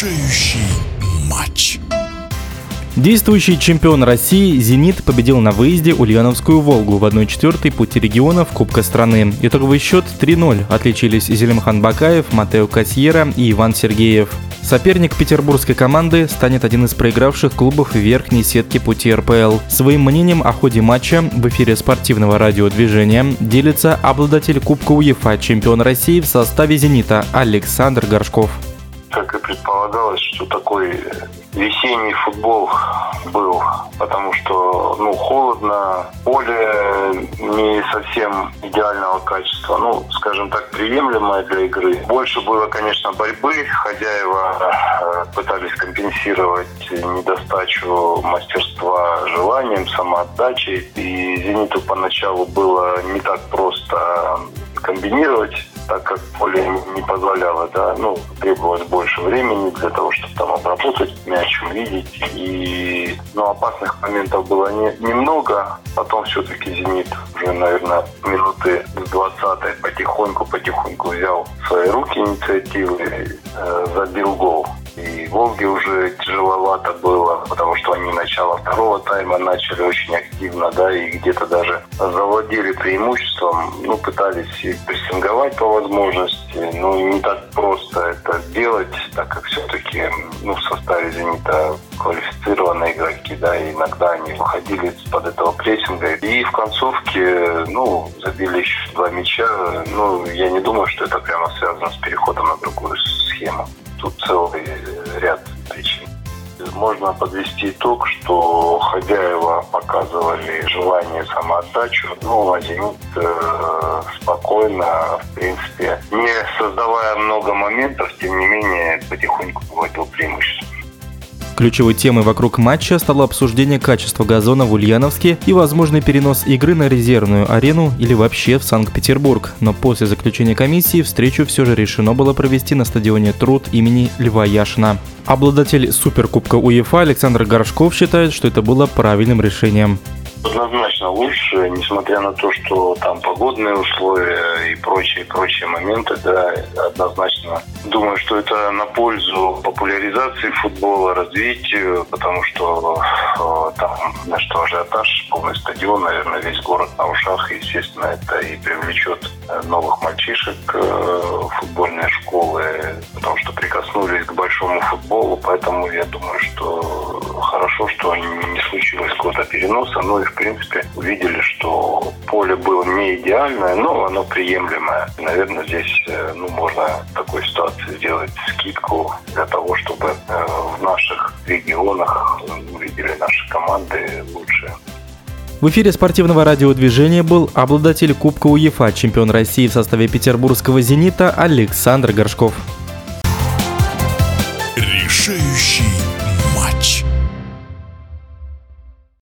решающий матч. Действующий чемпион России «Зенит» победил на выезде Ульяновскую «Волгу» в 1-4 пути регионов Кубка страны. Итоговый счет 3-0. Отличились Зелимхан Бакаев, Матео Касьера и Иван Сергеев. Соперник петербургской команды станет один из проигравших клубов верхней сетки пути РПЛ. Своим мнением о ходе матча в эфире спортивного радиодвижения делится обладатель Кубка УЕФА чемпион России в составе «Зенита» Александр Горшков. Как и предполагалось, что такой весенний футбол был, потому что ну, холодно, поле не совсем идеального качества, ну, скажем так, приемлемое для игры. Больше было, конечно, борьбы, хозяева э, пытались компенсировать недостачу мастерства желанием, самоотдачей, и «Зениту» поначалу было не так просто комбинировать так как поле не позволяло, да, ну, требовалось больше времени для того, чтобы там обработать мяч, увидеть. И, ну, опасных моментов было не, немного. Потом все-таки «Зенит» уже, наверное, минуты с 20 потихоньку-потихоньку взял в свои руки инициативы, э, забил гол. И Волге уже тяжеловато было, потому что они начало второго тайма начали очень активно, да, и где-то даже завладели преимуществом, ну, пытались и прессинговать по возможности, но не так просто это сделать, так как все-таки, ну, в составе «Зенита» квалифицированные игроки, да, и иногда они выходили из-под этого прессинга. И в концовке, ну, забили еще два мяча. Ну, я не думаю, что это прямо связано с переходом на другую схему тут целый ряд причин. Можно подвести итог, что хозяева показывали желание самоотдачу, но «Зенит» э, спокойно, в принципе, не создавая много моментов, тем не менее, потихоньку выводил преимущество. Ключевой темой вокруг матча стало обсуждение качества газона в Ульяновске и возможный перенос игры на резервную арену или вообще в Санкт-Петербург. Но после заключения комиссии встречу все же решено было провести на стадионе Труд имени Льва Яшина. Обладатель Суперкубка УЕФА Александр Горшков считает, что это было правильным решением. Однозначно лучше, несмотря на то, что там погодные условия и прочие, прочие моменты, да, однозначно. Думаю, что это на пользу популяризации футбола, развитию, потому что э, там, на что ажиотаж, полный стадион, наверное, весь город на ушах, естественно, это и привлечет э, новых мальчишек э, футбольные школы, потому что прикоснулись к большому футболу, поэтому я думаю, что хорошо, что не случилось какого-то переноса, ну и в принципе, увидели, что поле было не идеальное, но оно приемлемое. Наверное, здесь э, ну, можно в такой ситуации сделать скидку для того, чтобы э, в наших регионах увидели наши команды лучше. В эфире спортивного радиодвижения был обладатель Кубка УЕФА, чемпион России в составе петербургского «Зенита» Александр Горшков.